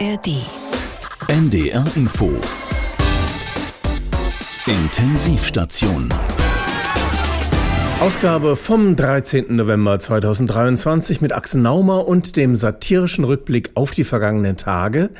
ARD. NDR Info. Intensivstation. Ausgabe vom 13. November 2023 mit Axel Naumer und dem satirischen Rückblick auf die vergangenen Tage,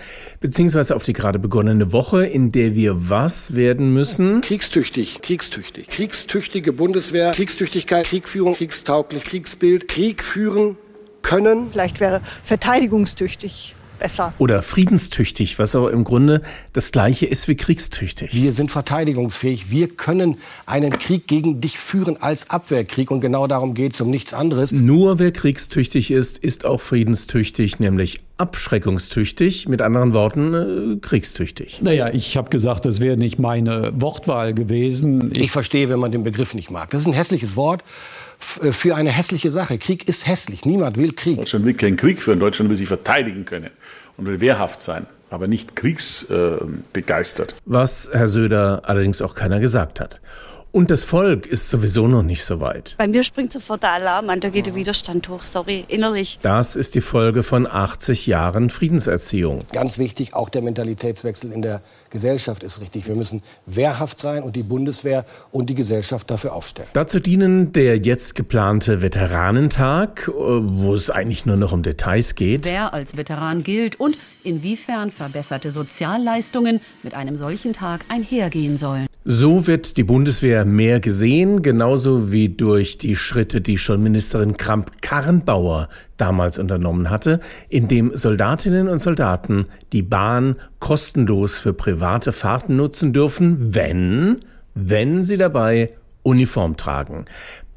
beziehungsweise auf die gerade begonnene Woche, in der wir was werden müssen? Kriegstüchtig, kriegstüchtig, kriegstüchtige Bundeswehr, Kriegstüchtigkeit, Kriegführung, kriegstauglich, Kriegsbild, Krieg führen können. Vielleicht wäre verteidigungstüchtig besser. Oder friedenstüchtig, was aber im Grunde das gleiche ist wie kriegstüchtig. Wir sind verteidigungsfähig. Wir können einen Krieg gegen dich führen als Abwehrkrieg. Und genau darum geht es, um nichts anderes. Nur wer kriegstüchtig ist, ist auch friedenstüchtig, nämlich abschreckungstüchtig, mit anderen Worten äh, kriegstüchtig. Naja, ich habe gesagt, das wäre nicht meine Wortwahl gewesen. Ich, ich verstehe, wenn man den Begriff nicht mag. Das ist ein hässliches Wort für eine hässliche Sache. Krieg ist hässlich. Niemand will Krieg. Deutschland will keinen Krieg führen. Deutschland will sich verteidigen können und will wehrhaft sein, aber nicht kriegsbegeistert. Äh, Was Herr Söder allerdings auch keiner gesagt hat. Und das Volk ist sowieso noch nicht so weit. Bei mir springt sofort der Alarm an, da geht der Widerstand hoch, sorry, innerlich. Das ist die Folge von 80 Jahren Friedenserziehung. Ganz wichtig, auch der Mentalitätswechsel in der Gesellschaft ist richtig. Wir müssen wehrhaft sein und die Bundeswehr und die Gesellschaft dafür aufstellen. Dazu dienen der jetzt geplante Veteranentag, äh, wo es eigentlich nur noch um Details geht. Wer als Veteran gilt und inwiefern verbesserte Sozialleistungen mit einem solchen Tag einhergehen sollen. So wird die Bundeswehr mehr gesehen, genauso wie durch die Schritte, die schon Ministerin Kramp-Karrenbauer damals unternommen hatte, indem Soldatinnen und Soldaten die Bahn kostenlos für private Fahrten nutzen dürfen, wenn, wenn sie dabei Uniform tragen.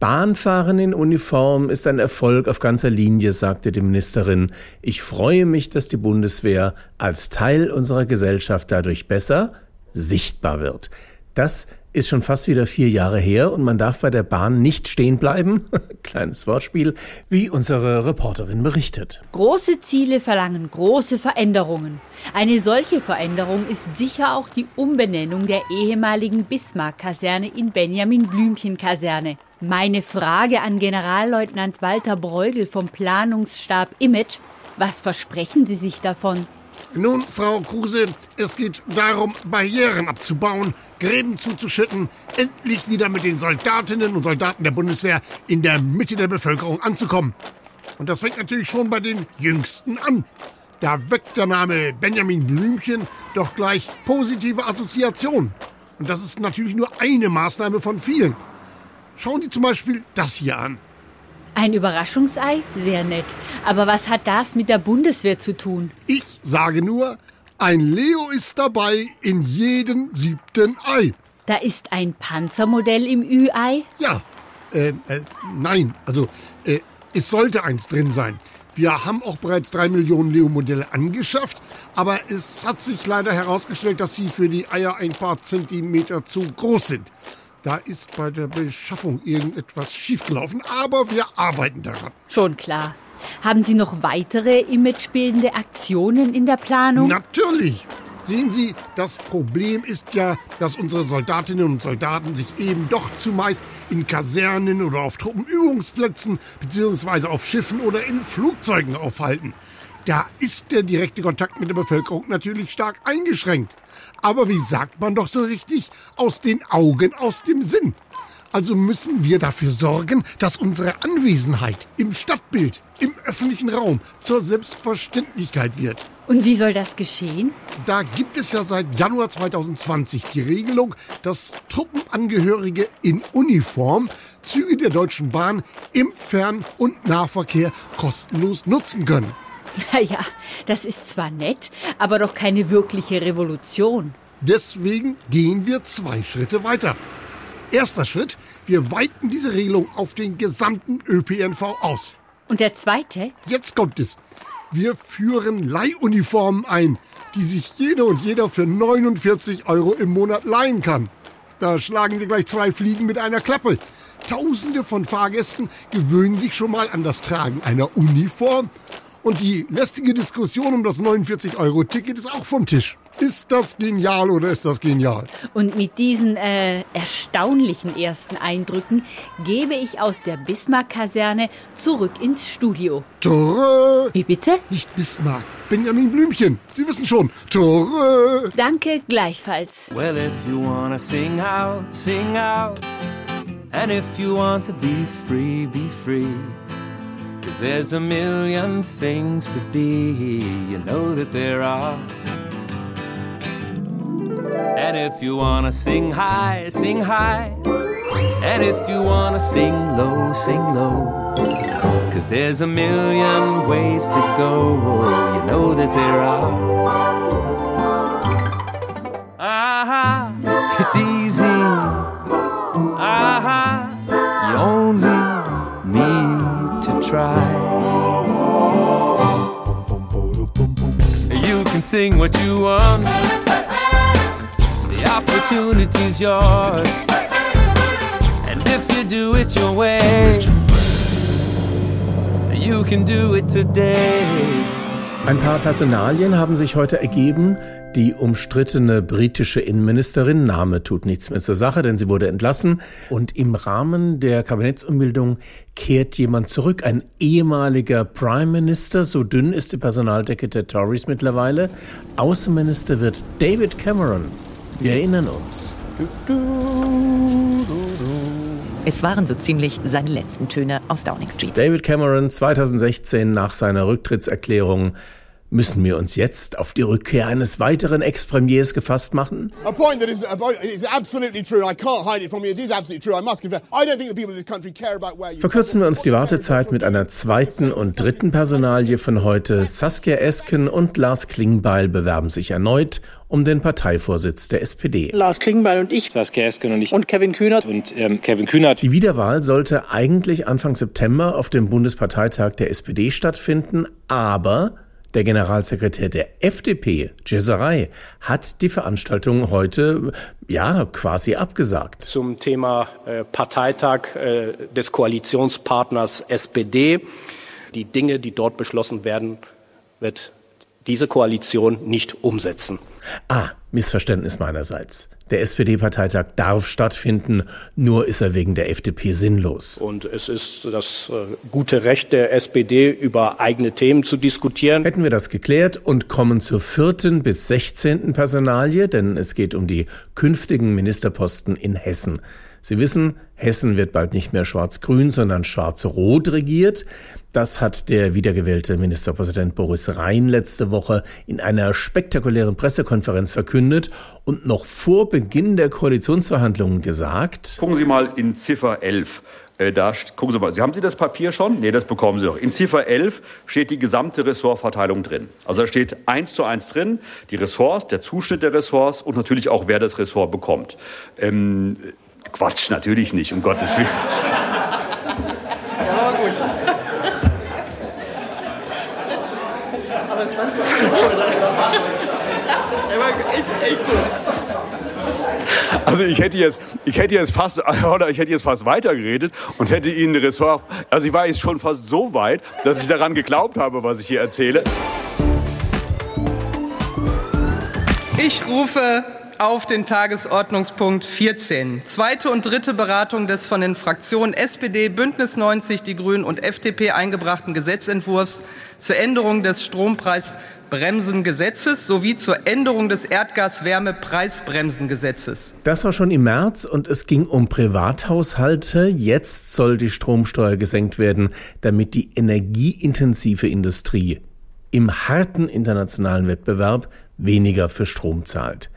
Bahnfahren in Uniform ist ein Erfolg auf ganzer Linie, sagte die Ministerin. Ich freue mich, dass die Bundeswehr als Teil unserer Gesellschaft dadurch besser sichtbar wird. Das ist schon fast wieder vier Jahre her und man darf bei der Bahn nicht stehen bleiben. Kleines Wortspiel, wie unsere Reporterin berichtet. Große Ziele verlangen große Veränderungen. Eine solche Veränderung ist sicher auch die Umbenennung der ehemaligen Bismarck-Kaserne in Benjamin-Blümchen-Kaserne. Meine Frage an Generalleutnant Walter Breugel vom Planungsstab Image. Was versprechen Sie sich davon? Nun, Frau Kruse, es geht darum, Barrieren abzubauen, Gräben zuzuschütten, endlich wieder mit den Soldatinnen und Soldaten der Bundeswehr in der Mitte der Bevölkerung anzukommen. Und das fängt natürlich schon bei den Jüngsten an. Da weckt der Name Benjamin Blümchen doch gleich positive Assoziationen. Und das ist natürlich nur eine Maßnahme von vielen. Schauen Sie zum Beispiel das hier an. Ein Überraschungsei? Sehr nett. Aber was hat das mit der Bundeswehr zu tun? Ich sage nur, ein Leo ist dabei in jedem siebten Ei. Da ist ein Panzermodell im Ü-Ei? Ja. Äh, äh, nein, also äh, es sollte eins drin sein. Wir haben auch bereits drei Millionen Leo-Modelle angeschafft, aber es hat sich leider herausgestellt, dass sie für die Eier ein paar Zentimeter zu groß sind. Da ist bei der Beschaffung irgendetwas schiefgelaufen, aber wir arbeiten daran. Schon klar. Haben Sie noch weitere imagebildende Aktionen in der Planung? Natürlich. Sehen Sie, das Problem ist ja, dass unsere Soldatinnen und Soldaten sich eben doch zumeist in Kasernen oder auf Truppenübungsplätzen beziehungsweise auf Schiffen oder in Flugzeugen aufhalten. Da ist der direkte Kontakt mit der Bevölkerung natürlich stark eingeschränkt. Aber wie sagt man doch so richtig? Aus den Augen, aus dem Sinn. Also müssen wir dafür sorgen, dass unsere Anwesenheit im Stadtbild, im öffentlichen Raum zur Selbstverständlichkeit wird. Und wie soll das geschehen? Da gibt es ja seit Januar 2020 die Regelung, dass Truppenangehörige in Uniform Züge der Deutschen Bahn im Fern- und Nahverkehr kostenlos nutzen können. Naja, das ist zwar nett, aber doch keine wirkliche Revolution. Deswegen gehen wir zwei Schritte weiter. Erster Schritt, wir weiten diese Regelung auf den gesamten ÖPNV aus. Und der zweite? Jetzt kommt es. Wir führen Leihuniformen ein, die sich jede und jeder für 49 Euro im Monat leihen kann. Da schlagen wir gleich zwei Fliegen mit einer Klappe. Tausende von Fahrgästen gewöhnen sich schon mal an das Tragen einer Uniform Und die lästige Diskussion um das 49-Euro-Ticket ist auch vom Tisch. Ist das genial oder ist das genial? Und mit diesen äh, erstaunlichen ersten Eindrücken gebe ich aus der Bismarck-Kaserne zurück ins Studio. Tore! Wie bitte? Nicht Bismarck, Benjamin Blümchen. Sie wissen schon. Tore! Danke gleichfalls. Well, if you wanna sing out, sing out. And if you want to be free, be free. Cause there's a million things to be. You know that there are. And if you wanna sing high, sing high. And if you wanna sing low, sing low. Cause there's a million ways to go. You know that there are. Aha, it's easy. Aha, you only try. You can sing what you want. The opportunity's yours. And if you do it your way, you can do it today. Ein paar Personalien haben sich heute ergeben. Die umstrittene britische Innenministerin, Name tut nichts mehr zur Sache, denn sie wurde entlassen. Und im Rahmen der Kabinettsumbildung kehrt jemand zurück, ein ehemaliger Prime Minister, so dünn ist die Personaldecke der Tories mittlerweile. Außenminister wird David Cameron. Wir erinnern uns. Es waren so ziemlich seine letzten Töne aus Downing Street. David Cameron 2016 nach seiner Rücktrittserklärung Müssen wir uns jetzt auf die Rückkehr eines weiteren Ex-Premiers gefasst machen? A point that is, a point, is absolutely true. I can't hide it from you. It is absolutely true. I must confess. I don't think the people of this country care about where you. Verkürzen wir uns die Wartezeit mit einer zweiten und dritten Personalie von heute. Saskia Esken und Lars Klingbeil bewerben sich erneut um den Parteivorsitz der SPD. Lars Klingbeil und ich. Saskia Esken und ich. Und Kevin Kühnert. Und ähm, Kevin Kühnert. Die Wiederwahl sollte eigentlich Anfang September auf dem Bundesparteitag der SPD stattfinden, aber der Generalsekretär der FDP, Jeserei, hat die Veranstaltung heute ja quasi abgesagt. Zum Thema äh, Parteitag äh, des Koalitionspartners SPD. Die Dinge, die dort beschlossen werden, wird diese Koalition nicht umsetzen. Ah, Missverständnis meinerseits. Der SPD-Parteitag darf stattfinden, nur ist er wegen der FDP sinnlos. Und es ist das äh, gute Recht der SPD, über eigene Themen zu diskutieren. Hätten wir das geklärt und kommen zur vierten bis sechzehnten Personalie, denn es geht um die künftigen Ministerposten in Hessen. Sie wissen, Hessen wird bald nicht mehr schwarz-grün, sondern schwarz-rot regiert. Das hat der wiedergewählte Ministerpräsident Boris Rhein letzte Woche in einer spektakulären Pressekonferenz verkündet und noch vor Beginn der Koalitionsverhandlungen gesagt. Gucken Sie mal in Ziffer 11. Äh, da gucken Sie mal, haben Sie das Papier schon? Nee, das bekommen Sie doch. In Ziffer 11 steht die gesamte Ressortverteilung drin. Also da steht eins zu eins drin, die Ressorts, der Zuschnitt der Ressorts und natürlich auch, wer das Ressort bekommt. Ähm, Quatsch, natürlich nicht, um Gottes Willen. Ja, gut. Aber es war so Also ich hätte jetzt, ich hätte jetzt fast, oder ich hätte jetzt fast weitergeredet und hätte Ihnen Ressort, also ich war jetzt schon fast so weit, dass ich daran geglaubt habe, was ich hier erzähle. Ich rufe auf den Tagesordnungspunkt 14. Zweite und dritte Beratung des von den Fraktionen SPD, Bündnis 90, die Grünen und FDP eingebrachten Gesetzentwurfs zur Änderung des Strompreisbremsengesetzes sowie zur Änderung des Erdgaswärmepreisbremsengesetzes. Das war schon im März und es ging um Privathaushalte. Jetzt soll die Stromsteuer gesenkt werden, damit die energieintensive Industrie im harten internationalen Wettbewerb weniger für Strom zahlt.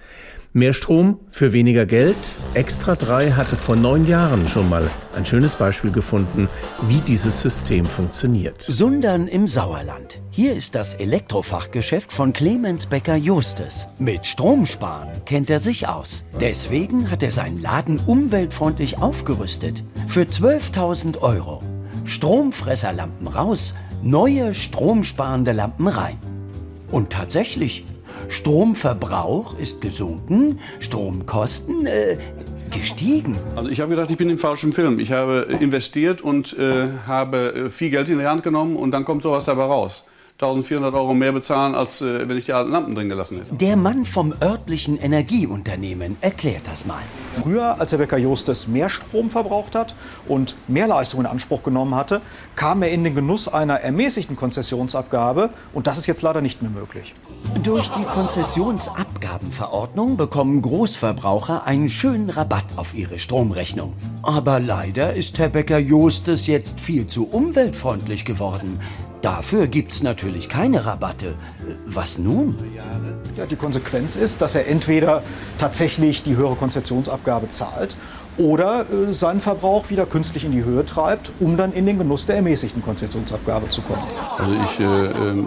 Mehr Strom für weniger Geld. Extra 3 hatte vor neun Jahren schon mal ein schönes Beispiel gefunden, wie dieses System funktioniert. Sundern im Sauerland. Hier ist das Elektrofachgeschäft von Clemens Becker Justes. Mit Stromsparen kennt er sich aus. Deswegen hat er seinen Laden umweltfreundlich aufgerüstet. Für 12.000 Euro. Stromfresserlampen raus, neue stromsparende Lampen rein. Und tatsächlich, Stromverbrauch ist gesunken, Stromkosten äh, gestiegen. Also ich habe gedacht, ich bin im falschen Film. Ich habe investiert und äh, habe viel Geld in die Hand genommen und dann kommt sowas dabei raus. 1400 Euro mehr bezahlen, als äh, wenn ich die alten Lampen drin gelassen hätte. Der Mann vom örtlichen Energieunternehmen erklärt das mal. Früher, als Herr Becker Justus mehr Strom verbraucht hat und mehr Leistung in Anspruch genommen hatte, kam er in den Genuss einer ermäßigten Konzessionsabgabe und das ist jetzt leider nicht mehr möglich. Durch die Konzessionsabgabenverordnung bekommen Großverbraucher einen schönen Rabatt auf ihre Stromrechnung. Aber leider ist Herr Becker Justus jetzt viel zu umweltfreundlich geworden. Dafür gibt's natürlich keine Rabatte. Was nun? Ja, die Konsequenz ist, dass er entweder tatsächlich die höhere Konzessionsabgabe zahlt oder äh, seinen Verbrauch wieder künstlich in die Höhe treibt, um dann in den Genuss der ermäßigten Konzessionsabgabe zu kommen. Also ich äh, äh,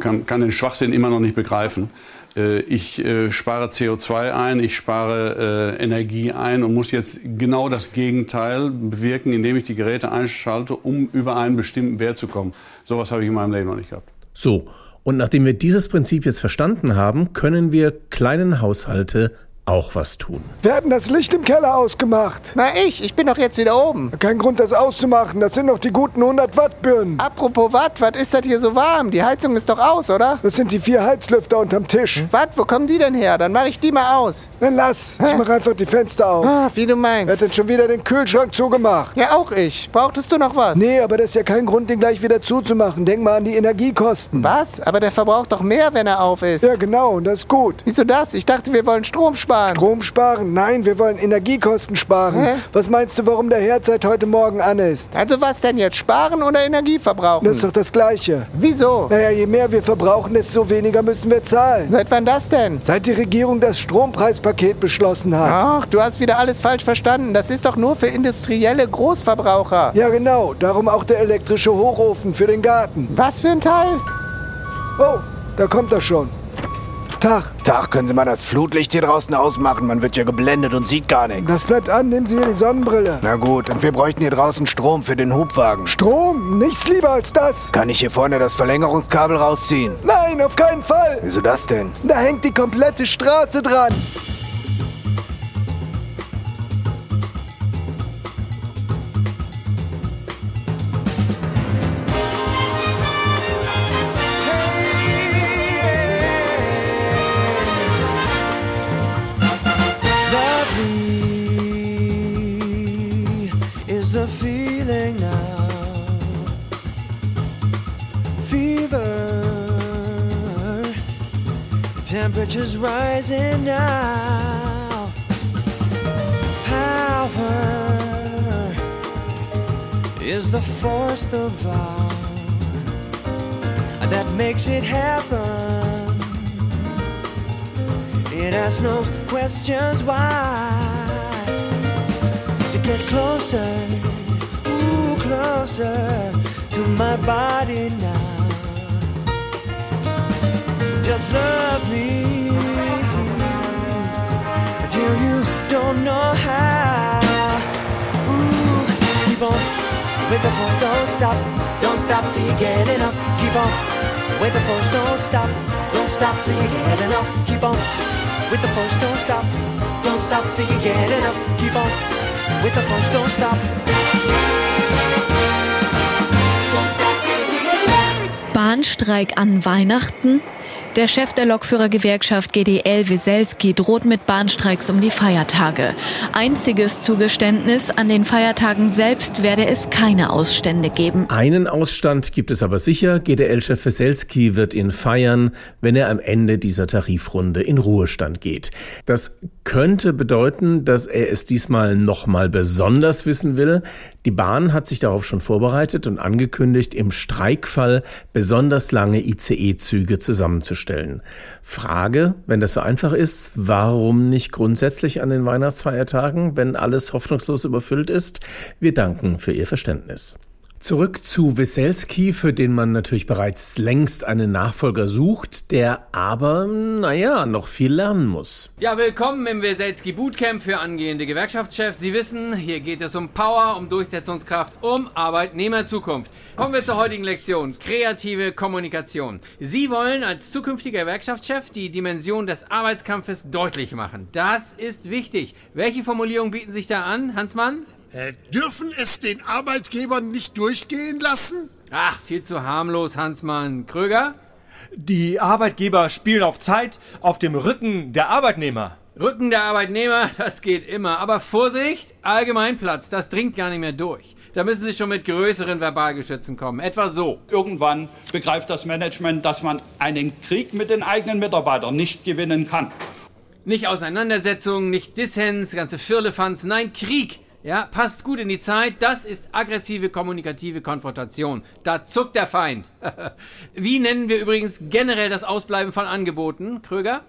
kann, kann den Schwachsinn immer noch nicht begreifen. Äh, ich äh, spare CO2 ein, ich spare äh, Energie ein und muss jetzt genau das Gegenteil bewirken, indem ich die Geräte einschalte, um über einen bestimmten Wert zu kommen. Sowas habe ich in meinem Leben noch nicht gehabt. So, und nachdem wir dieses Prinzip jetzt verstanden haben, können wir kleinen Haushalte auch was tun. Wir hatten das Licht im Keller ausgemacht. Na ich, ich bin doch jetzt wieder oben. Kein Grund, das auszumachen. Das sind doch die guten 100 Watt Birnen. Apropos Watt, was ist das hier so warm? Die Heizung ist doch aus, oder? Das sind die vier Heizlüfter unterm Tisch. Was, wo kommen die denn her? Dann mache ich die mal aus. Dann lass. Ich mach einfach die Fenster auf. Ah, wie du meinst. Wer hat denn schon wieder den Kühlschrank zugemacht? Ja, auch ich. Brauchtest du noch was? Nee, aber das ist ja kein Grund, den gleich wieder zuzumachen. Denk mal an die Energiekosten. Was? Aber der verbraucht doch mehr, wenn er auf ist. Ja, genau. Und das ist gut. Wieso das? Ich dachte, wir wollen Strom sparen. Strom sparen? Nein, wir wollen Energiekosten sparen. Hä? Was meinst du, warum der Herd seit heute Morgen an ist? Also was denn jetzt? Sparen oder Energie verbrauchen? Das ist doch das Gleiche. Wieso? Naja, je mehr wir verbrauchen, desto weniger müssen wir zahlen. Seit wann das denn? Seit die Regierung das Strompreispaket beschlossen hat. Ach, du hast wieder alles falsch verstanden. Das ist doch nur für industrielle Großverbraucher. Ja, genau. Darum auch der elektrische Hochofen für den Garten. Was für ein Teil? Oh, da kommt er schon. Tag. Tag, können Sie mal das Flutlicht hier draußen ausmachen? Man wird ja geblendet und sieht gar nichts. Das bleibt an, nehmen Sie hier die Sonnenbrille. Na gut, und wir bräuchten hier draußen Strom für den Hubwagen. Strom? Nichts lieber als das. Kann ich hier vorne das Verlängerungskabel rausziehen? Nein, auf keinen Fall. Wieso das denn? Da hängt die komplette Straße dran. Rising now. Power is the force of divine that makes it happen. It asks no questions why to get closer, ooh, closer to my body now. Just love me don't know how. Ooh, keep on with the force, don't stop, don't stop till you get enough. Keep on with the force, don't stop, don't stop till you get enough. Keep on with the force, don't stop, don't stop till you get enough. Keep on with the force, don't stop. Bahnstreik an Weihnachten? Der Chef der Lokführergewerkschaft GDL Wieselski droht mit Bahnstreiks um die Feiertage. Einziges Zugeständnis, an den Feiertagen selbst werde es keine Ausstände geben. Einen Ausstand gibt es aber sicher. GDL-Chef Weselski wird ihn feiern, wenn er am Ende dieser Tarifrunde in Ruhestand geht. Das könnte bedeuten, dass er es diesmal nochmal besonders wissen will. Die Bahn hat sich darauf schon vorbereitet und angekündigt, im Streikfall besonders lange ICE-Züge zusammenzustellen. Frage, wenn das so einfach ist, warum nicht grundsätzlich an den Weihnachtsfeiertagen, wenn alles hoffnungslos überfüllt ist? Wir danken für Ihr Verständnis. Zurück zu Weselski, für den man natürlich bereits längst einen Nachfolger sucht, der aber, naja, noch viel lernen muss. Ja, willkommen im Weselski Bootcamp für angehende Gewerkschaftschefs. Sie wissen, hier geht es um Power, um Durchsetzungskraft, um Arbeitnehmerzukunft. Kommen wir zur heutigen Lektion. Kreative Kommunikation. Sie wollen als zukünftiger Gewerkschaftschef die Dimension des Arbeitskampfes deutlich machen. Das ist wichtig. Welche Formulierungen bieten sich da an, Hansmann? Äh, dürfen es den Arbeitgebern nicht durchgehen lassen? Ach, viel zu harmlos, Hansmann. Kröger? Die Arbeitgeber spielen auf Zeit auf dem Rücken der Arbeitnehmer. Rücken der Arbeitnehmer, das geht immer. Aber Vorsicht, Allgemeinplatz, das dringt gar nicht mehr durch. Da müssen Sie schon mit größeren Verbalgeschützen kommen. Etwa so. Irgendwann begreift das Management, dass man einen Krieg mit den eigenen Mitarbeitern nicht gewinnen kann. Nicht Auseinandersetzung, nicht Dissens, ganze Firlefanz, nein, Krieg. Ja, passt gut in die Zeit. Das ist aggressive kommunikative Konfrontation. Da zuckt der Feind. Wie nennen wir übrigens generell das Ausbleiben von Angeboten, Kröger?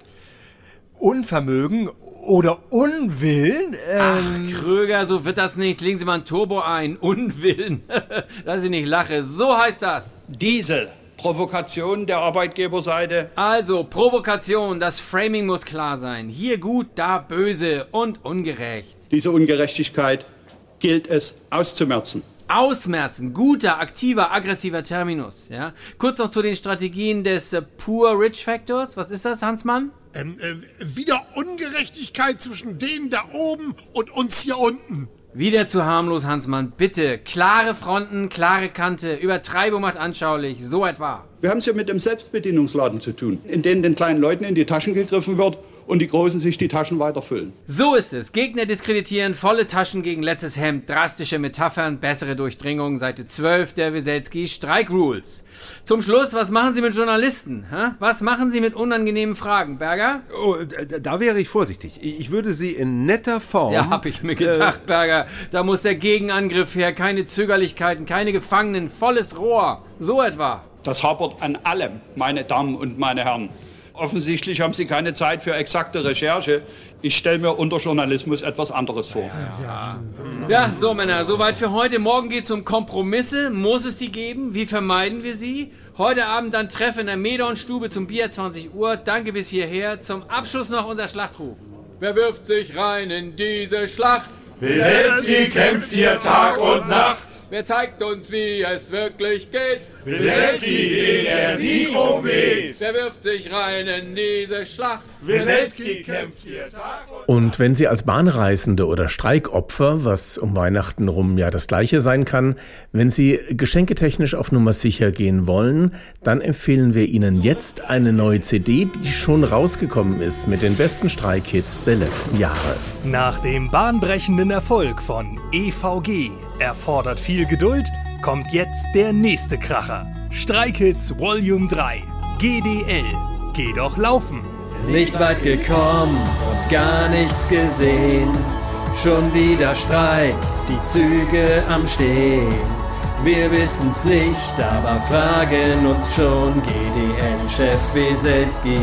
Unvermögen oder Unwillen? Ähm Ach, Kröger, so wird das nicht. Legen Sie mal ein Turbo ein. Unwillen. Dass ich nicht lache. So heißt das. Diesel. Provokation der Arbeitgeberseite. Also, Provokation, das Framing muss klar sein. Hier gut, da böse und ungerecht. Diese Ungerechtigkeit gilt es auszumerzen. Ausmerzen, guter, aktiver, aggressiver Terminus. Ja? Kurz noch zu den Strategien des äh, Poor Rich Factors. Was ist das, Hansmann? Ähm, äh, wieder Ungerechtigkeit zwischen denen da oben und uns hier unten. Wieder zu harmlos, Hansmann. Bitte. Klare Fronten, klare Kante. Übertreibung macht anschaulich. So etwa. Wir haben es hier mit dem Selbstbedienungsladen zu tun, in denen den kleinen Leuten in die Taschen gegriffen wird und die Großen sich die Taschen weiterfüllen. So ist es. Gegner diskreditieren, volle Taschen gegen letztes Hemd, drastische Metaphern, bessere Durchdringung, Seite 12 der Weselski Streikrules. Zum Schluss, was machen Sie mit Journalisten? Hä? Was machen Sie mit unangenehmen Fragen, Berger? Oh, da, da wäre ich vorsichtig. Ich würde Sie in netter Form... Ja, hab ich mir gedacht, äh, Berger. Da muss der Gegenangriff her, keine Zögerlichkeiten, keine Gefangenen, volles Rohr. So etwa. Das hapert an allem, meine Damen und meine Herren. Offensichtlich haben Sie keine Zeit für exakte Recherche. Ich stelle mir unter Journalismus etwas anderes vor. Ja, ja, so Männer, soweit für heute. Morgen geht es um Kompromisse. Muss es die geben? Wie vermeiden wir sie? Heute Abend dann Treffen in der Medon-Stube zum Bier 20 Uhr. Danke bis hierher. Zum Abschluss noch unser Schlachtruf. Wer wirft sich rein in diese Schlacht? Weselski kämpft hier Tag und Nacht. Wer zeigt uns, wie es wirklich geht? Weselski, den er Sieg umweht. Wer wirft sich rein in diese Schlacht? Weselski kämpft hier Tag und wenn Sie als Bahnreisende oder Streikopfer, was um Weihnachten rum ja das gleiche sein kann, wenn Sie geschenketechnisch auf Nummer sicher gehen wollen, dann empfehlen wir Ihnen jetzt eine neue CD, die schon rausgekommen ist mit den besten Streikhits der letzten Jahre. Nach dem bahnbrechenden Erfolg von EVG erfordert viel Geduld, kommt jetzt der nächste Kracher. Streikhits Volume 3. GDL. Geh doch laufen. Nicht weit gekommen und gar nichts gesehen. Schon wieder Streik, die Züge am Stehen. Wir wissen's nicht, aber fragen uns schon GDL-Chef Weselski.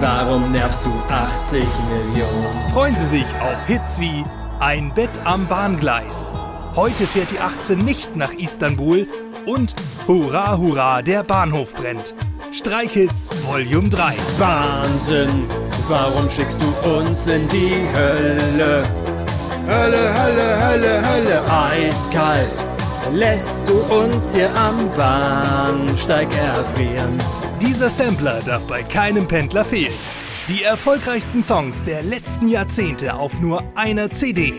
Warum nervst du 80 Millionen? Freuen Sie sich auf Hits wie Ein Bett am Bahngleis. Heute fährt die 18 nicht nach Istanbul und Hurra, hurra, der Bahnhof brennt. Streikhits Volume 3. Wahnsinn, warum schickst du uns in die Hölle? Hölle, Hölle, Hölle, Hölle, eiskalt. Lässt du uns hier am Bahnsteig erfrieren? Dieser Sampler darf bei keinem Pendler fehlen. Die erfolgreichsten Songs der letzten Jahrzehnte auf nur einer CD.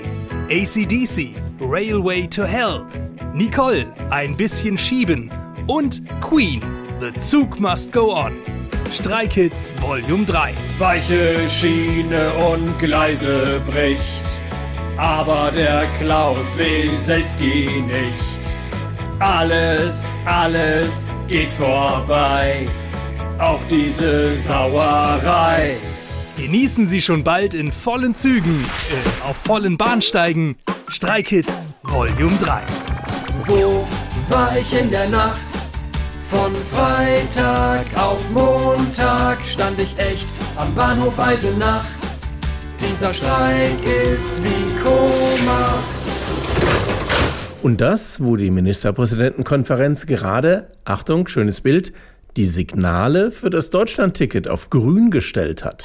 ACDC, Railway to Hell, Nicole, ein bisschen schieben und Queen, The Zug Must Go On. Streikhits Volume 3. Weiche Schiene und Gleise bricht, aber der Klaus Weselski nicht. Alles, alles geht vorbei, auch diese Sauerei. Genießen Sie schon bald in vollen Zügen, äh, auf vollen Bahnsteigen, Streikhits Volume 3. Wo war ich in der Nacht? Von Freitag auf Montag stand ich echt am Bahnhof Eisenach. Dieser Streik ist wie Koma. Und das, wo die Ministerpräsidentenkonferenz gerade, Achtung, schönes Bild, die Signale für das Deutschlandticket auf grün gestellt hat.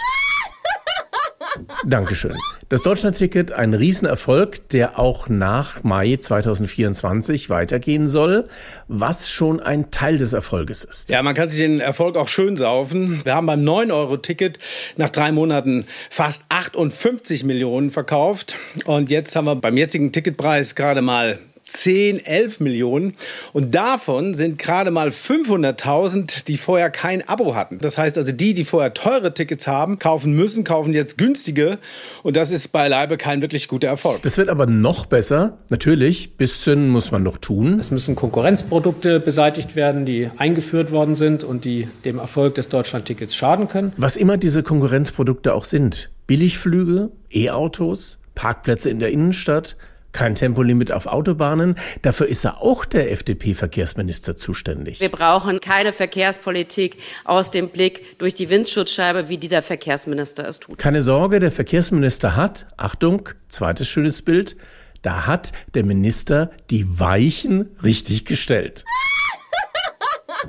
Dankeschön. Das Deutschlandticket ein Riesenerfolg, der auch nach Mai 2024 weitergehen soll, was schon ein Teil des Erfolges ist. Ja, man kann sich den Erfolg auch schön saufen. Wir haben beim 9-Euro-Ticket nach drei Monaten fast 58 Millionen verkauft und jetzt haben wir beim jetzigen Ticketpreis gerade mal 10, 11 Millionen. Und davon sind gerade mal 500.000, die vorher kein Abo hatten. Das heißt also, die, die vorher teure Tickets haben, kaufen müssen, kaufen jetzt günstige. Und das ist beileibe kein wirklich guter Erfolg. Das wird aber noch besser. Natürlich, bisschen muss man noch tun. Es müssen Konkurrenzprodukte beseitigt werden, die eingeführt worden sind und die dem Erfolg des Deutschlandtickets schaden können. Was immer diese Konkurrenzprodukte auch sind. Billigflüge, E-Autos, Parkplätze in der Innenstadt, kein Tempolimit auf Autobahnen. Dafür ist ja auch der FDP-Verkehrsminister zuständig. Wir brauchen keine Verkehrspolitik aus dem Blick durch die Windschutzscheibe, wie dieser Verkehrsminister es tut. Keine Sorge, der Verkehrsminister hat, Achtung, zweites schönes Bild, da hat der Minister die Weichen richtig gestellt.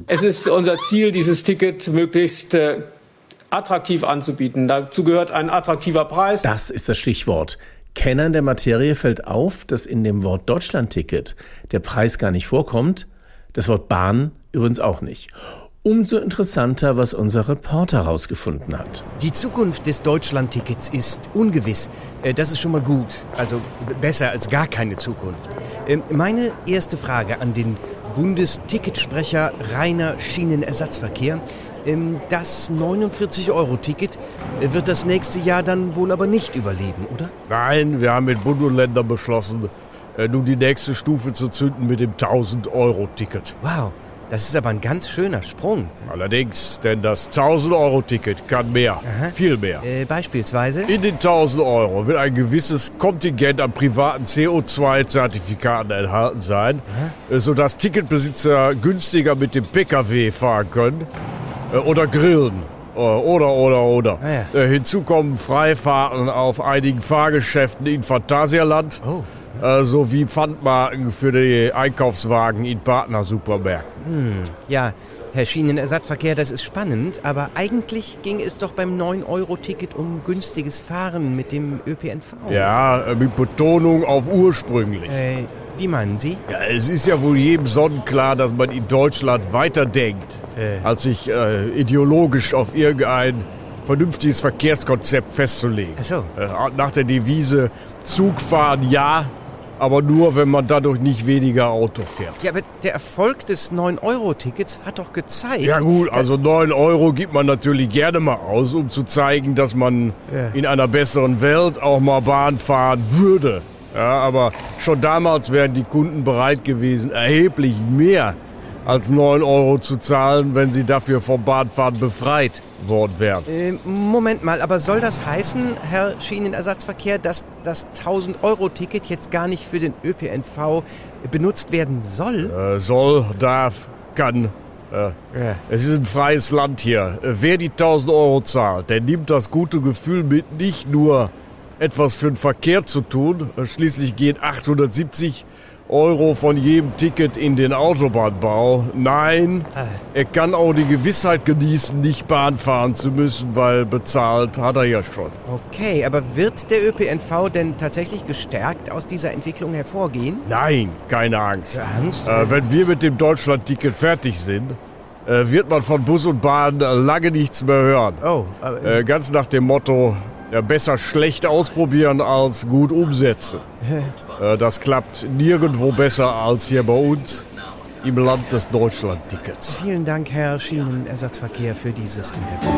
Es ist unser Ziel, dieses Ticket möglichst äh, attraktiv anzubieten. Dazu gehört ein attraktiver Preis. Das ist das Stichwort. Kennern der Materie fällt auf, dass in dem Wort Deutschlandticket der Preis gar nicht vorkommt, das Wort Bahn übrigens auch nicht. Umso interessanter, was unser Reporter herausgefunden hat. Die Zukunft des Deutschlandtickets ist ungewiss. Äh, Das ist schon mal gut. Also besser als gar keine Zukunft. Ähm, Meine erste Frage an den Bundesticketsprecher Rainer Schienenersatzverkehr. Ähm, Das 49-Euro-Ticket wird das nächste Jahr dann wohl aber nicht überleben, oder? Nein, wir haben mit Bund und Ländern beschlossen, äh, nun die nächste Stufe zu zünden mit dem 1000-Euro-Ticket. Wow, das ist aber ein ganz schöner Sprung. Allerdings, denn das 1000-Euro-Ticket kann mehr, viel mehr. Äh, beispielsweise? In den 1000 Euro wird ein gewisses Kontingent an privaten CO2-Zertifikaten enthalten sein, äh, sodass Ticketbesitzer günstiger mit dem Pkw fahren können äh, oder grillen. Äh, Oder, oder, oder. Äh, Hinzu kommen Freifahrten auf einigen Fahrgeschäften in Phantasialand äh, sowie Pfandmarken für die Einkaufswagen in Partnersupermärkten. Hm, ja, Herr Schienenersatzverkehr, das ist spannend, aber eigentlich ging es doch beim 9-Euro-Ticket um günstiges Fahren mit dem ÖPNV. Ja, äh, mit Betonung auf ursprünglich. Äh, wie meinen Sie? Ja, es ist ja wohl jedem sonnenklar, dass man in Deutschland weiterdenkt, Äh. als sich äh, ideologisch auf irgendein vernünftiges Verkehrskonzept festzulegen. Ach so. Äh, nach der Devise Zug fahren ja, aber nur, wenn man dadurch nicht weniger Auto fährt. Ja, aber der Erfolg des 9-Euro-Tickets hat doch gezeigt. Ja gut, also 9 Euro gibt man natürlich gerne mal aus, um zu zeigen, dass man Ja. in einer besseren Welt auch mal Bahn fahren würde. Ja, aber schon damals wären die Kunden bereit gewesen, erheblich mehr als 9 Euro zu zahlen, wenn sie dafür vom Bahnfahren befreit worden wären. Äh, Moment mal, aber soll das heißen, Herr Schienenersatzverkehr, dass das 1000-Euro-Ticket jetzt gar nicht für den ÖPNV benutzt werden soll? Äh, soll, darf, kann. Äh. Es ist ein freies Land hier. Äh, Wer die 1000 Euro zahlt, der nimmt das gute Gefühl mit, nicht nur etwas für den Verkehr zu tun. Äh, Schließlich gehen 870 Euro von jedem Ticket in den Autobahnbau. Nein, er kann auch die Gewissheit genießen, nicht Bahn fahren zu müssen, weil bezahlt hat er ja schon. Okay, aber wird der ÖPNV denn tatsächlich gestärkt aus dieser Entwicklung hervorgehen? Nein, keine Angst. Angst? Äh, wenn wir mit dem Deutschland-Ticket fertig sind, äh, wird man von Bus und Bahn äh, lange nichts mehr hören. Oh, aber, äh, ganz nach dem Motto, ja, besser schlecht ausprobieren als gut umsetzen. Äh, das klappt nirgendwo besser als hier bei uns im Land des Deutschland-Tickets. Vielen Dank, Herr Schienenersatzverkehr, für dieses Interview.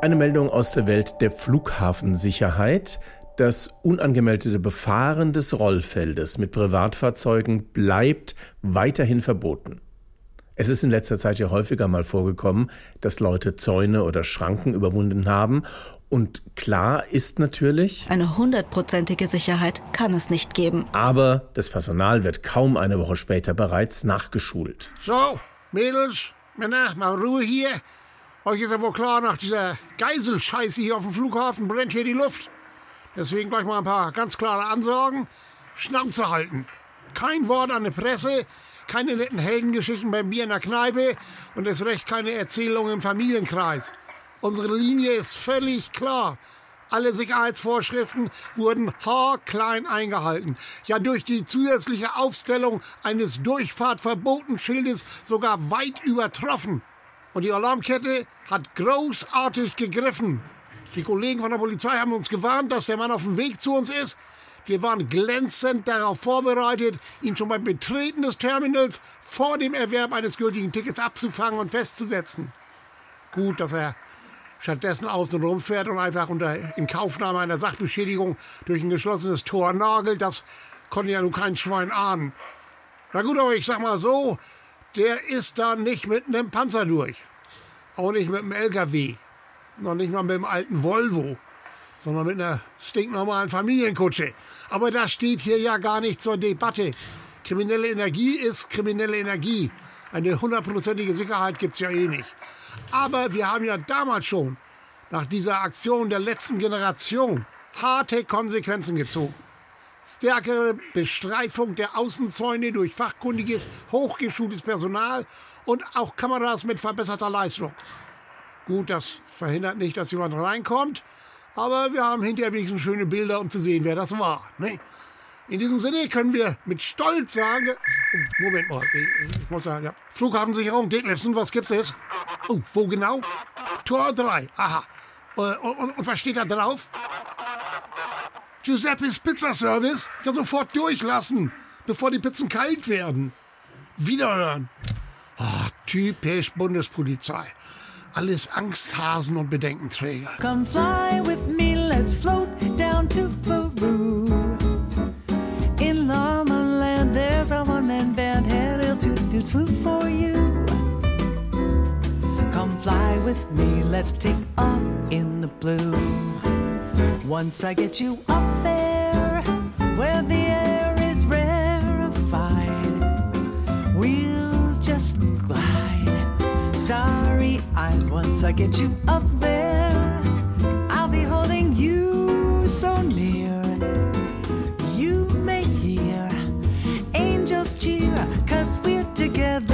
Eine Meldung aus der Welt der Flughafensicherheit. Das unangemeldete Befahren des Rollfeldes mit Privatfahrzeugen bleibt weiterhin verboten. Es ist in letzter Zeit ja häufiger mal vorgekommen, dass Leute Zäune oder Schranken überwunden haben. Und klar ist natürlich, Eine hundertprozentige Sicherheit kann es nicht geben. aber das Personal wird kaum eine Woche später bereits nachgeschult. So, Mädels, Männer, mal Ruhe hier. Euch ist ja wohl klar, nach dieser Geiselscheiße hier auf dem Flughafen brennt hier die Luft. Deswegen gleich mal ein paar ganz klare Ansagen. Schnauze halten. Kein Wort an die Presse, keine netten Heldengeschichten beim Bier in der Kneipe und erst recht keine Erzählungen im Familienkreis. Unsere Linie ist völlig klar. Alle Sicherheitsvorschriften wurden haarklein eingehalten. Ja, durch die zusätzliche Aufstellung eines Durchfahrtverbotenschildes sogar weit übertroffen. Und die Alarmkette hat großartig gegriffen. Die Kollegen von der Polizei haben uns gewarnt, dass der Mann auf dem Weg zu uns ist. Wir waren glänzend darauf vorbereitet, ihn schon beim Betreten des Terminals vor dem Erwerb eines gültigen Tickets abzufangen und festzusetzen. Gut, dass er stattdessen außen rumfährt und einfach unter Inkaufnahme einer Sachbeschädigung durch ein geschlossenes Tor nagelt, das konnte ja nun kein Schwein ahnen. Na gut, aber ich sag mal so, der ist da nicht mit einem Panzer durch. Auch nicht mit einem LKW. Noch nicht mal mit dem alten Volvo. Sondern mit einer stinknormalen Familienkutsche. Aber das steht hier ja gar nicht zur Debatte. Kriminelle Energie ist kriminelle Energie. Eine hundertprozentige Sicherheit gibt's ja eh nicht. Aber wir haben ja damals schon, nach dieser Aktion der letzten Generation, harte Konsequenzen gezogen. Stärkere Bestreifung der Außenzäune durch fachkundiges, hochgeschultes Personal und auch Kameras mit verbesserter Leistung. Gut, das verhindert nicht, dass jemand reinkommt, aber wir haben hinterher wenigstens schöne Bilder, um zu sehen, wer das war. Ne? In diesem Sinne können wir mit Stolz sagen, oh, Moment mal, ich, muss sagen, ja. Flughafensicherung, Detlefsen, was gibt's jetzt? Oh, wo genau? Tor 3, aha. Äh, und, und, und was steht da drauf? Giuseppes Pizzaservice? Ja, sofort durchlassen, bevor die Pizzen kalt werden. Wiederhören. Ach, typisch Bundespolizei. Alles Angsthasen und Bedenkenträger. Come fly with me, let's float down to Peru. In Llama Land, there's a one-man band headed to this food for you. Come fly with me, let's take off in the blue. Once I get you up there, where the Once I get you up there, I'll be holding you so near. You may hear angels cheer, cause we're together.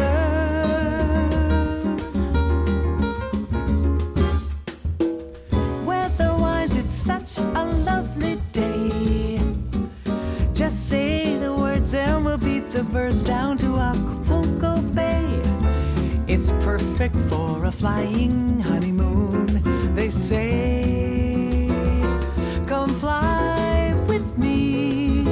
Flying honeymoon. They say, come fly with me.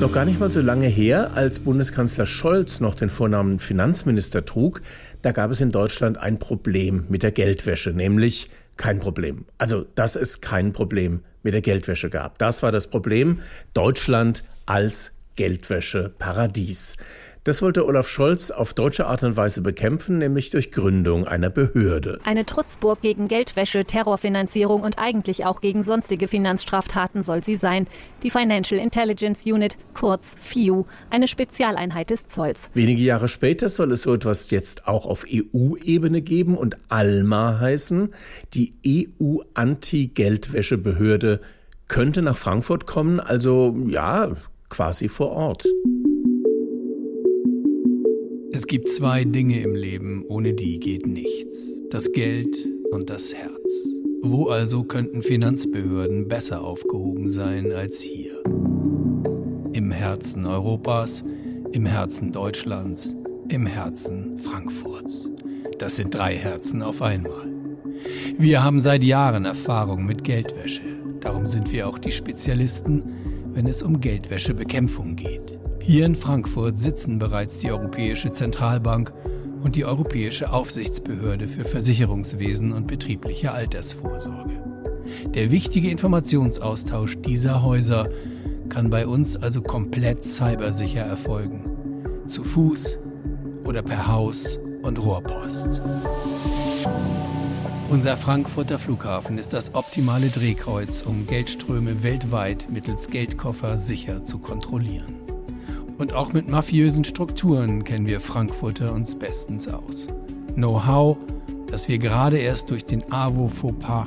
Noch gar nicht mal so lange her, als Bundeskanzler Scholz noch den Vornamen Finanzminister trug, da gab es in Deutschland ein Problem mit der Geldwäsche, nämlich kein Problem. Also, dass es kein Problem mit der Geldwäsche gab. Das war das Problem. Deutschland als Geldwäscheparadies. Das wollte Olaf Scholz auf deutsche Art und Weise bekämpfen, nämlich durch Gründung einer Behörde. Eine Trutzburg gegen Geldwäsche, Terrorfinanzierung und eigentlich auch gegen sonstige Finanzstraftaten soll sie sein. Die Financial Intelligence Unit, kurz FIU, eine Spezialeinheit des Zolls. Wenige Jahre später soll es so etwas jetzt auch auf EU-Ebene geben und ALMA heißen. Die EU-Anti-Geldwäschebehörde könnte nach Frankfurt kommen, also ja, quasi vor Ort. Es gibt zwei Dinge im Leben, ohne die geht nichts. Das Geld und das Herz. Wo also könnten Finanzbehörden besser aufgehoben sein als hier? Im Herzen Europas, im Herzen Deutschlands, im Herzen Frankfurts. Das sind drei Herzen auf einmal. Wir haben seit Jahren Erfahrung mit Geldwäsche. Darum sind wir auch die Spezialisten, wenn es um Geldwäschebekämpfung geht. Hier in Frankfurt sitzen bereits die Europäische Zentralbank und die Europäische Aufsichtsbehörde für Versicherungswesen und betriebliche Altersvorsorge. Der wichtige Informationsaustausch dieser Häuser kann bei uns also komplett cybersicher erfolgen. Zu Fuß oder per Haus und Rohrpost. Unser Frankfurter Flughafen ist das optimale Drehkreuz, um Geldströme weltweit mittels Geldkoffer sicher zu kontrollieren. Und auch mit mafiösen Strukturen kennen wir Frankfurter uns bestens aus. Know-how, das wir gerade erst durch den AWO-Fauxpas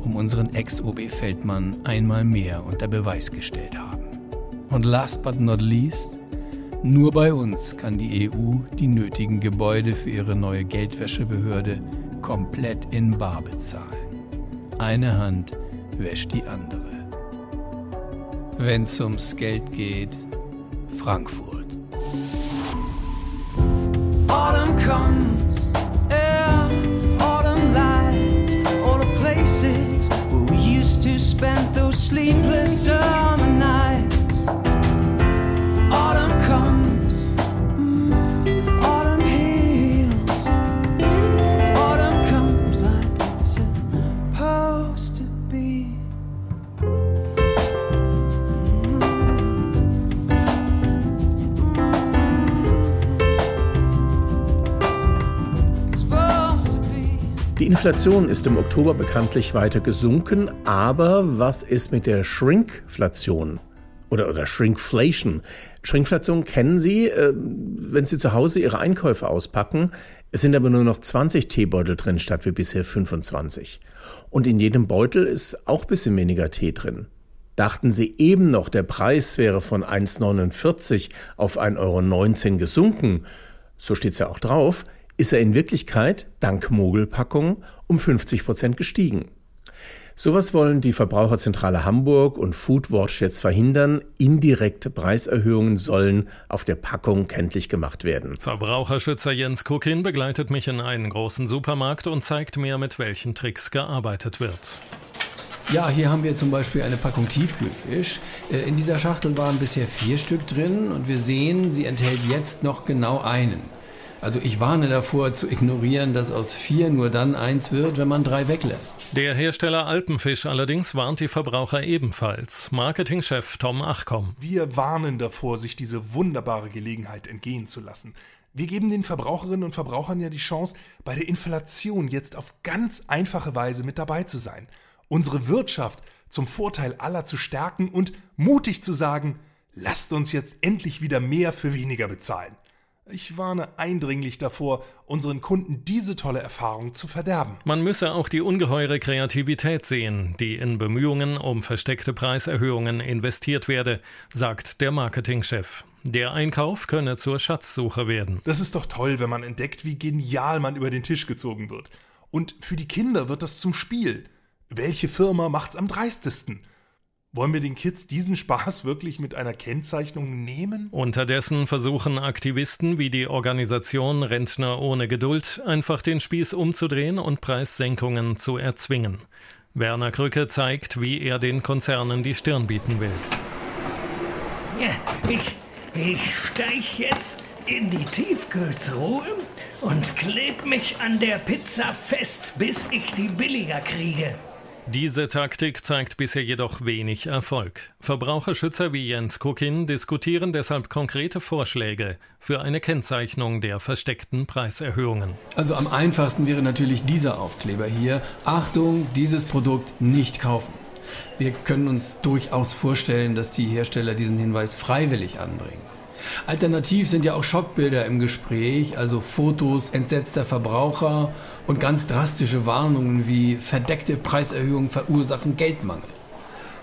um unseren Ex-OB Feldmann einmal mehr unter Beweis gestellt haben. Und last but not least, nur bei uns kann die EU die nötigen Gebäude für ihre neue Geldwäschebehörde komplett in Bar bezahlen. Eine Hand wäscht die andere. Wenn's ums Geld geht, Frankfurt. Autumn comes, yeah, autumn lights, all the places where we used to spend those sleepless summer nights. Inflation ist im Oktober bekanntlich weiter gesunken, aber was ist mit der Shrinkflation? Oder, oder Shrinkflation. Shrinkflation kennen Sie, äh, wenn Sie zu Hause Ihre Einkäufe auspacken. Es sind aber nur noch 20 Teebeutel drin statt wie bisher 25. Und in jedem Beutel ist auch ein bisschen weniger Tee drin. Dachten Sie eben noch, der Preis wäre von 1,49 auf 1,19 Euro gesunken, so steht's ja auch drauf, ist er in Wirklichkeit, dank Mogelpackung, um 50 Prozent gestiegen. Sowas wollen die Verbraucherzentrale Hamburg und Foodwatch jetzt verhindern. Indirekte Preiserhöhungen sollen auf der Packung kenntlich gemacht werden. Verbraucherschützer Jens Kukin begleitet mich in einen großen Supermarkt und zeigt mir, mit welchen Tricks gearbeitet wird. Ja, hier haben wir zum Beispiel eine Packung Tiefkühlfisch. Äh, In dieser Schachtel waren bisher vier Stück drin und wir sehen, sie enthält jetzt noch genau einen. Also ich warne davor zu ignorieren, dass aus vier nur dann eins wird, wenn man drei weglässt. Der Hersteller Alpenfisch allerdings warnt die Verbraucher ebenfalls. Marketingchef Tom Achkom. Wir warnen davor, sich diese wunderbare Gelegenheit entgehen zu lassen. Wir geben den Verbraucherinnen und Verbrauchern ja die Chance, bei der Inflation jetzt auf ganz einfache Weise mit dabei zu sein. Unsere Wirtschaft zum Vorteil aller zu stärken und mutig zu sagen, lasst uns jetzt endlich wieder mehr für weniger bezahlen. Ich warne eindringlich davor, unseren Kunden diese tolle Erfahrung zu verderben. Man müsse auch die ungeheure Kreativität sehen, die in Bemühungen um versteckte Preiserhöhungen investiert werde, sagt der Marketingchef. Der Einkauf könne zur Schatzsuche werden. Das ist doch toll, wenn man entdeckt, wie genial man über den Tisch gezogen wird. Und für die Kinder wird das zum Spiel. Welche Firma macht's am dreistesten? Wollen wir den Kids diesen Spaß wirklich mit einer Kennzeichnung nehmen? Unterdessen versuchen Aktivisten wie die Organisation Rentner ohne Geduld einfach den Spieß umzudrehen und Preissenkungen zu erzwingen. Werner Krücke zeigt, wie er den Konzernen die Stirn bieten will. Ja, ich, ich steig jetzt in die Tiefkühltruhe und kleb mich an der Pizza fest, bis ich die billiger kriege. Diese Taktik zeigt bisher jedoch wenig Erfolg. Verbraucherschützer wie Jens Kukin diskutieren deshalb konkrete Vorschläge für eine Kennzeichnung der versteckten Preiserhöhungen. Also am einfachsten wäre natürlich dieser Aufkleber hier. Achtung, dieses Produkt nicht kaufen. Wir können uns durchaus vorstellen, dass die Hersteller diesen Hinweis freiwillig anbringen. Alternativ sind ja auch Schockbilder im Gespräch, also Fotos entsetzter Verbraucher und ganz drastische Warnungen wie verdeckte Preiserhöhungen verursachen Geldmangel.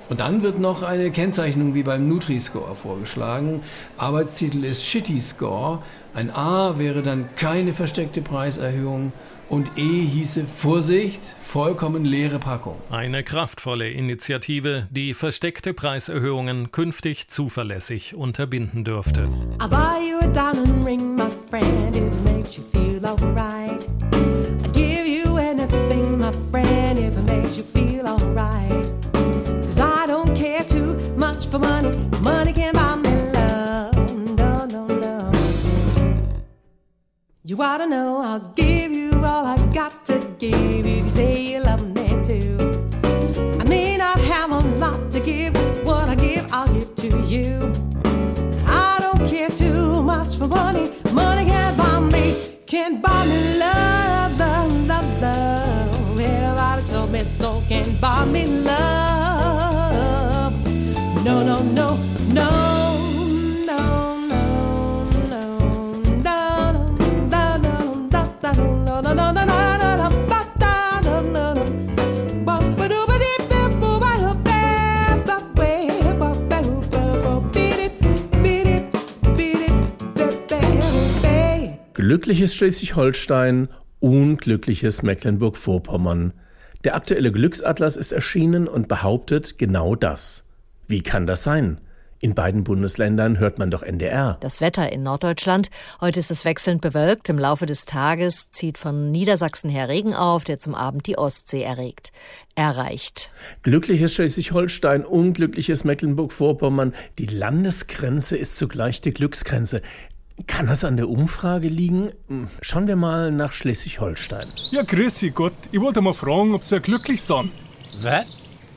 Und dann wird noch eine Kennzeichnung wie beim Nutri-Score vorgeschlagen. Arbeitstitel ist Shitty Score. Ein A wäre dann keine versteckte Preiserhöhung und E hieße Vorsicht, vollkommen leere Packung. Eine kraftvolle Initiative, die versteckte Preiserhöhungen künftig zuverlässig unterbinden dürfte. I'll buy you a diamond ring, my friend, it makes you feel alright. For money. Money can't buy me love. No, no, no. You ought to know I'll give you Glücklich ist Schleswig-Holstein Unglückliches Mecklenburg-Vorpommern. Der aktuelle Glücksatlas ist erschienen und behauptet genau das. Wie kann das sein? In beiden Bundesländern hört man doch NDR. Das Wetter in Norddeutschland. Heute ist es wechselnd bewölkt. Im Laufe des Tages zieht von Niedersachsen her Regen auf, der zum Abend die Ostsee erregt. Erreicht. Glückliches Schleswig-Holstein, unglückliches Mecklenburg-Vorpommern. Die Landesgrenze ist zugleich die Glücksgrenze. Kann das an der Umfrage liegen? Schauen wir mal nach Schleswig-Holstein. Ja, grüß Sie Gott. Ich wollte mal fragen, ob Sie glücklich sind. Was?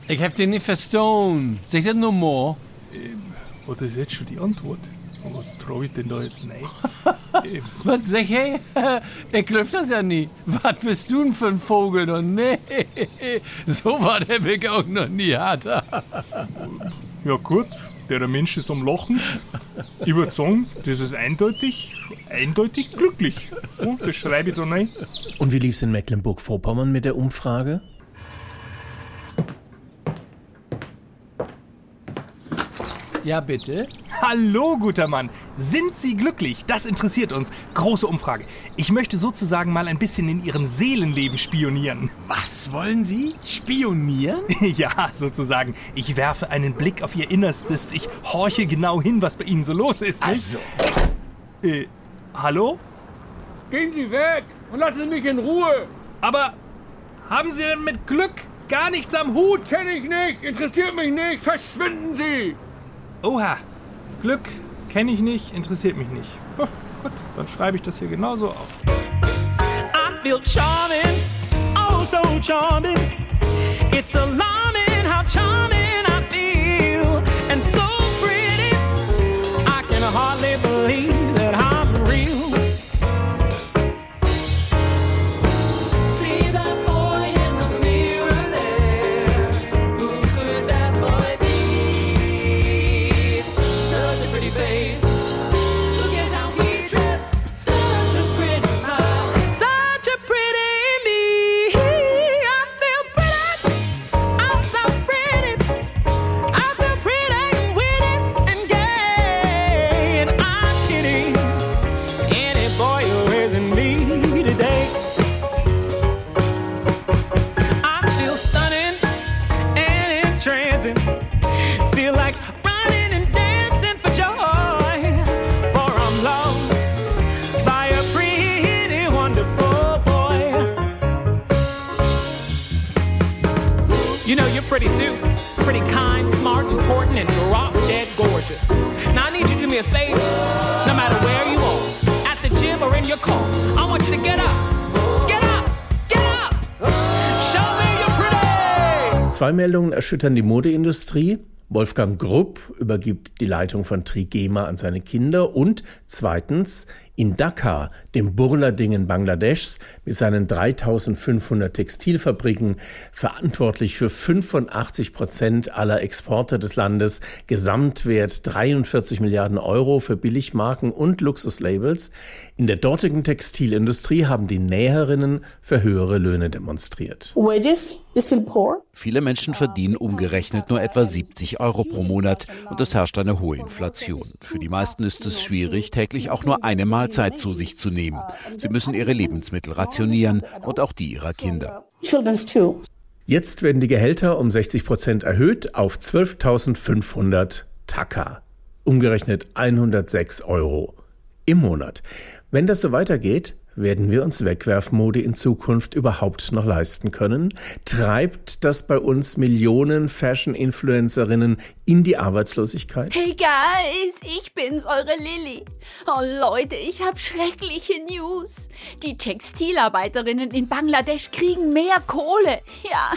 Ich hab den nicht verstanden. Sag das nur mal. Ähm, war das jetzt schon die Antwort? Was traue ich denn da jetzt nicht? ähm. Was sag hey? Der klüpft das ja nie. Was bist du denn für ein Vogel? Und nee, so war der Weg auch noch nie harter. ja gut, der Mensch ist am Lachen. Sagen, das ist eindeutig, eindeutig glücklich. So, das schreibe ich da rein. Und wie lief es in Mecklenburg-Vorpommern mit der Umfrage? Ja, bitte? Hallo, guter Mann. Sind Sie glücklich? Das interessiert uns. Große Umfrage. Ich möchte sozusagen mal ein bisschen in Ihrem Seelenleben spionieren. Was wollen Sie? Spionieren? ja, sozusagen. Ich werfe einen Blick auf Ihr Innerstes. Ich horche genau hin, was bei Ihnen so los ist. Nicht? Also. Äh, hallo? Gehen Sie weg und lassen Sie mich in Ruhe. Aber haben Sie denn mit Glück gar nichts am Hut? Kenn ich nicht, interessiert mich nicht. Verschwinden Sie! Oha, Glück kenne ich nicht, interessiert mich nicht. Oh, gut, dann schreibe ich das hier genauso auf. I feel charming, oh so charming. It's alarming how CO2-Meldungen erschüttern die Modeindustrie. Wolfgang Grupp übergibt die Leitung von Trigema an seine Kinder und zweitens in Dhaka, dem Burlading in Bangladeschs, mit seinen 3500 Textilfabriken, verantwortlich für 85 Prozent aller Exporte des Landes, Gesamtwert 43 Milliarden Euro für Billigmarken und Luxuslabels. In der dortigen Textilindustrie haben die Näherinnen für höhere Löhne demonstriert. Wages. Viele Menschen verdienen umgerechnet nur etwa 70 Euro pro Monat und es herrscht eine hohe Inflation. Für die meisten ist es schwierig, täglich auch nur eine Mahlzeit zu sich zu nehmen. Sie müssen ihre Lebensmittel rationieren und auch die ihrer Kinder. Jetzt werden die Gehälter um 60 Prozent erhöht auf 12.500 Taka. Umgerechnet 106 Euro im Monat. Wenn das so weitergeht, werden wir uns Wegwerfmode in Zukunft überhaupt noch leisten können? Treibt das bei uns Millionen Fashion-Influencerinnen in die Arbeitslosigkeit? Hey Guys, ich bin's, eure Lilly. Oh Leute, ich hab schreckliche News. Die Textilarbeiterinnen in Bangladesch kriegen mehr Kohle. Ja,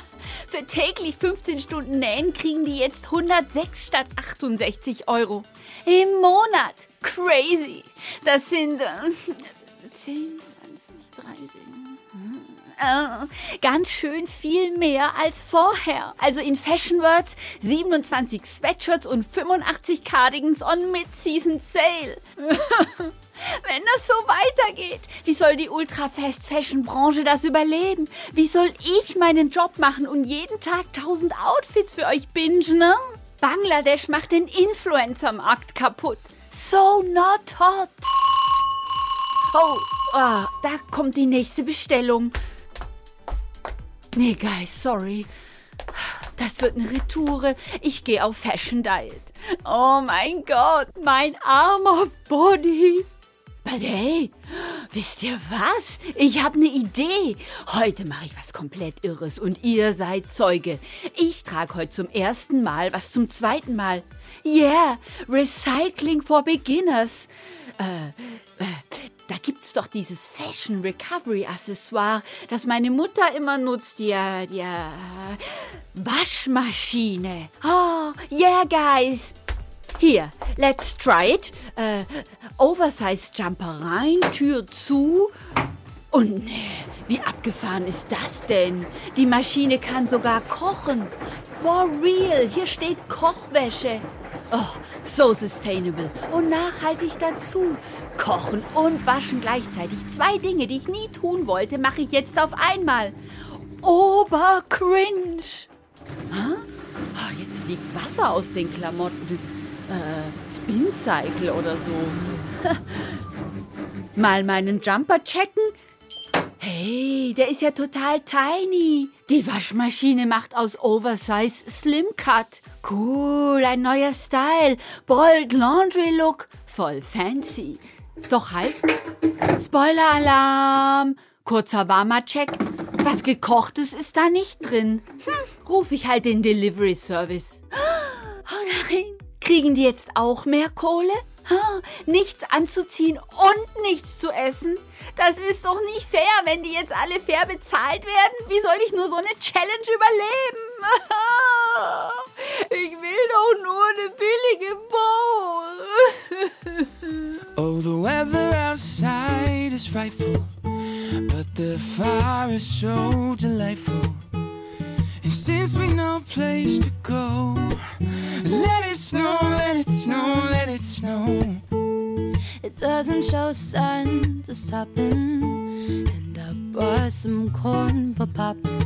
für täglich 15 Stunden Nähen kriegen die jetzt 106 statt 68 Euro. Im Monat. Crazy. Das sind äh, 10, 20, 30. Äh, ganz schön viel mehr als vorher. Also in Fashion Words 27 Sweatshirts und 85 Cardigans on Mid-Season Sale. Wenn das so weitergeht, wie soll die Ultra-Fast-Fashion-Branche das überleben? Wie soll ich meinen Job machen und jeden Tag 1000 Outfits für euch bingen, ne? Bangladesch macht den Influencer-Markt kaputt. So not hot. Oh, ah, da kommt die nächste Bestellung. Nee, Guys, sorry. Das wird eine Retoure. Ich gehe auf Fashion Diet. Oh mein Gott, mein armer Body. But hey, wisst ihr was? Ich habe eine Idee. Heute mache ich was komplett Irres und ihr seid Zeuge. Ich trage heute zum ersten Mal was zum zweiten Mal. Yeah, Recycling for Beginners. Äh, äh, da gibt's doch dieses Fashion Recovery Accessoire, das meine Mutter immer nutzt, die äh, Waschmaschine. Oh, yeah, guys. Hier, let's try it. Äh, Oversized Jumper rein, Tür zu. Und nee, wie abgefahren ist das denn? Die Maschine kann sogar kochen. For real, hier steht Kochwäsche. Oh, so sustainable und nachhaltig dazu. Kochen und waschen gleichzeitig. Zwei Dinge, die ich nie tun wollte, mache ich jetzt auf einmal. Obercringe. Huh? Oh, jetzt fliegt Wasser aus den Klamotten. Äh, Spin Cycle oder so. Mal meinen Jumper checken. Hey, der ist ja total tiny. Die Waschmaschine macht aus Oversize Slim Cut. Cool, ein neuer Style. Bold Laundry Look. Voll fancy. Doch halt. Spoiler-Alarm. Kurzer Warmer-Check. Was gekochtes ist da nicht drin. Hm, ruf ich halt den Delivery Service. Oh nein. Kriegen die jetzt auch mehr Kohle? Nichts anzuziehen und nichts zu essen? Das ist doch nicht fair, wenn die jetzt alle fair bezahlt werden. Wie soll ich nur so eine Challenge überleben? Ich will doch nur eine billige Bowl. Oh, the weather outside is frightful, but the fire is so delightful. Since we no place to go, let it snow, let it snow, let it snow. It doesn't show signs of stopping. And I bought some corn for popping.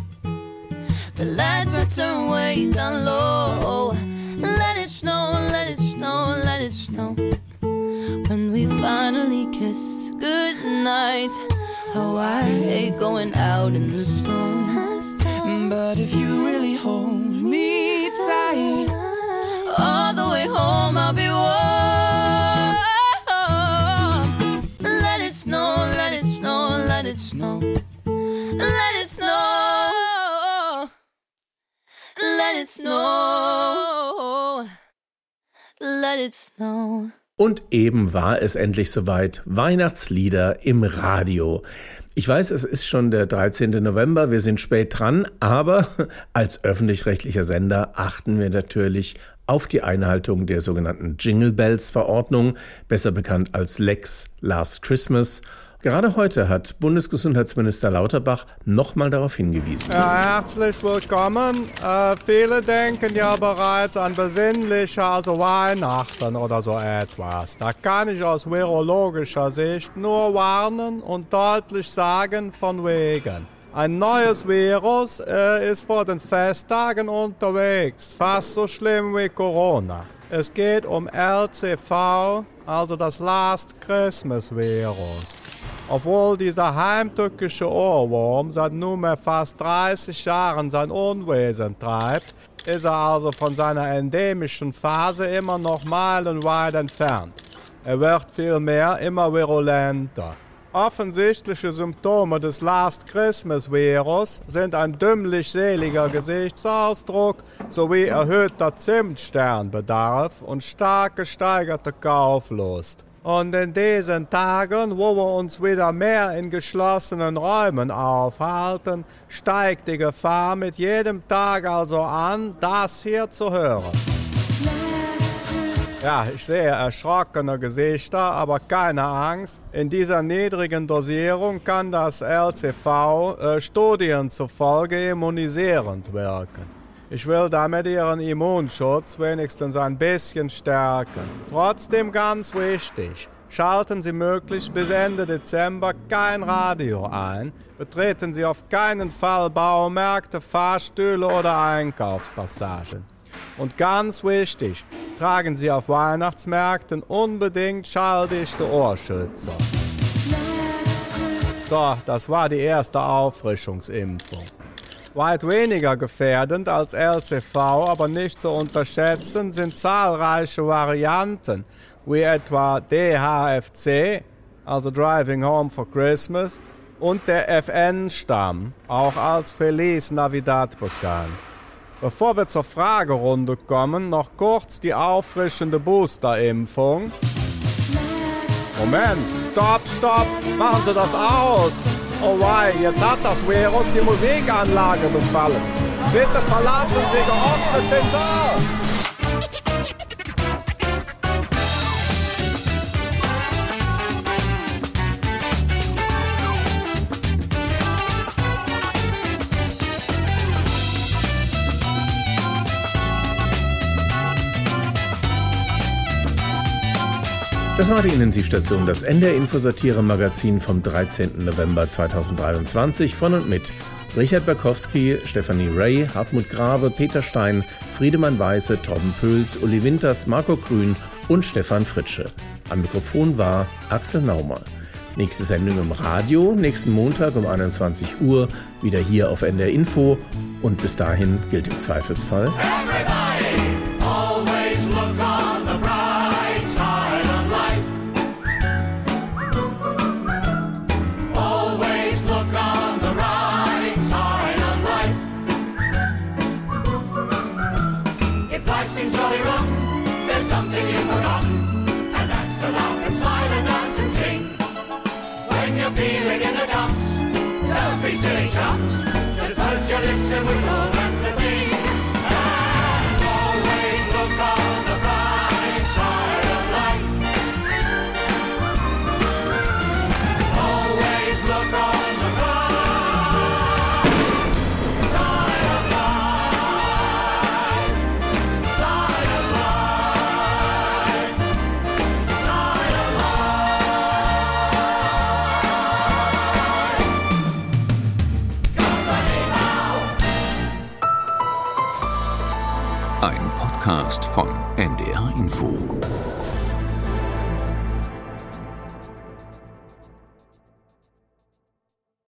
The lights are turned way down low. Let it snow, let it snow, let it snow. When we finally kiss goodnight. Oh, I hate going out in the snow. But if you really hold me tight, all the way home I'll be warm. Let it snow, let it snow, let it snow. Let it snow. Let it snow. Let it snow. Und eben war es endlich soweit. Weihnachtslieder im Radio. Ich weiß, es ist schon der 13. November, wir sind spät dran, aber als öffentlich-rechtlicher Sender achten wir natürlich auf die Einhaltung der sogenannten Jingle Bells Verordnung, besser bekannt als Lex Last Christmas. Gerade heute hat Bundesgesundheitsminister Lauterbach nochmal darauf hingewiesen. Ja, herzlich willkommen. Äh, viele denken ja bereits an besinnliche, also Weihnachten oder so etwas. Da kann ich aus virologischer Sicht nur warnen und deutlich sagen, von wegen. Ein neues Virus äh, ist vor den Festtagen unterwegs, fast so schlimm wie Corona. Es geht um LCV, also das Last Christmas Virus. Obwohl dieser heimtückische Ohrwurm seit nunmehr fast 30 Jahren sein Unwesen treibt, ist er also von seiner endemischen Phase immer noch meilenweit entfernt. Er wird vielmehr immer virulenter. Offensichtliche Symptome des Last Christmas Virus sind ein dümmlich seliger Gesichtsausdruck sowie erhöhter Zimtsternbedarf und stark gesteigerte Kauflust. Und in diesen Tagen, wo wir uns wieder mehr in geschlossenen Räumen aufhalten, steigt die Gefahr mit jedem Tag also an, das hier zu hören. Ja, ich sehe erschrockene Gesichter, aber keine Angst. In dieser niedrigen Dosierung kann das LCV äh, Studien zufolge immunisierend wirken. Ich will damit Ihren Immunschutz wenigstens ein bisschen stärken. Trotzdem ganz wichtig, schalten Sie möglichst bis Ende Dezember kein Radio ein, betreten Sie auf keinen Fall Baumärkte, Fahrstühle oder Einkaufspassagen. Und ganz wichtig, tragen Sie auf Weihnachtsmärkten unbedingt schalldichte Ohrschützer. So, das war die erste Auffrischungsimpfung. Weit weniger gefährdend als LCV, aber nicht zu unterschätzen, sind zahlreiche Varianten, wie etwa DHFC, also Driving Home for Christmas, und der FN-Stamm, auch als Feliz Navidad bekannt. Bevor wir zur Fragerunde kommen, noch kurz die auffrischende Boosterimpfung. Moment, stopp, stopp, machen Sie das aus. Oh wei, jetzt hat das Virus die Musikanlage befallen. Bitte verlassen Sie geordnet den Saal. Das war die Intensivstation, das NDR Infosatire Magazin vom 13. November 2023 von und mit Richard Berkowski, Stefanie Ray, Hartmut Grave, Peter Stein, Friedemann Weiße, Torben Pöls, Uli Winters, Marco Grün und Stefan Fritsche. Am Mikrofon war Axel Naumer. Nächste Sendung im Radio, nächsten Montag um 21 Uhr, wieder hier auf NDR Info. Und bis dahin gilt im Zweifelsfall. Always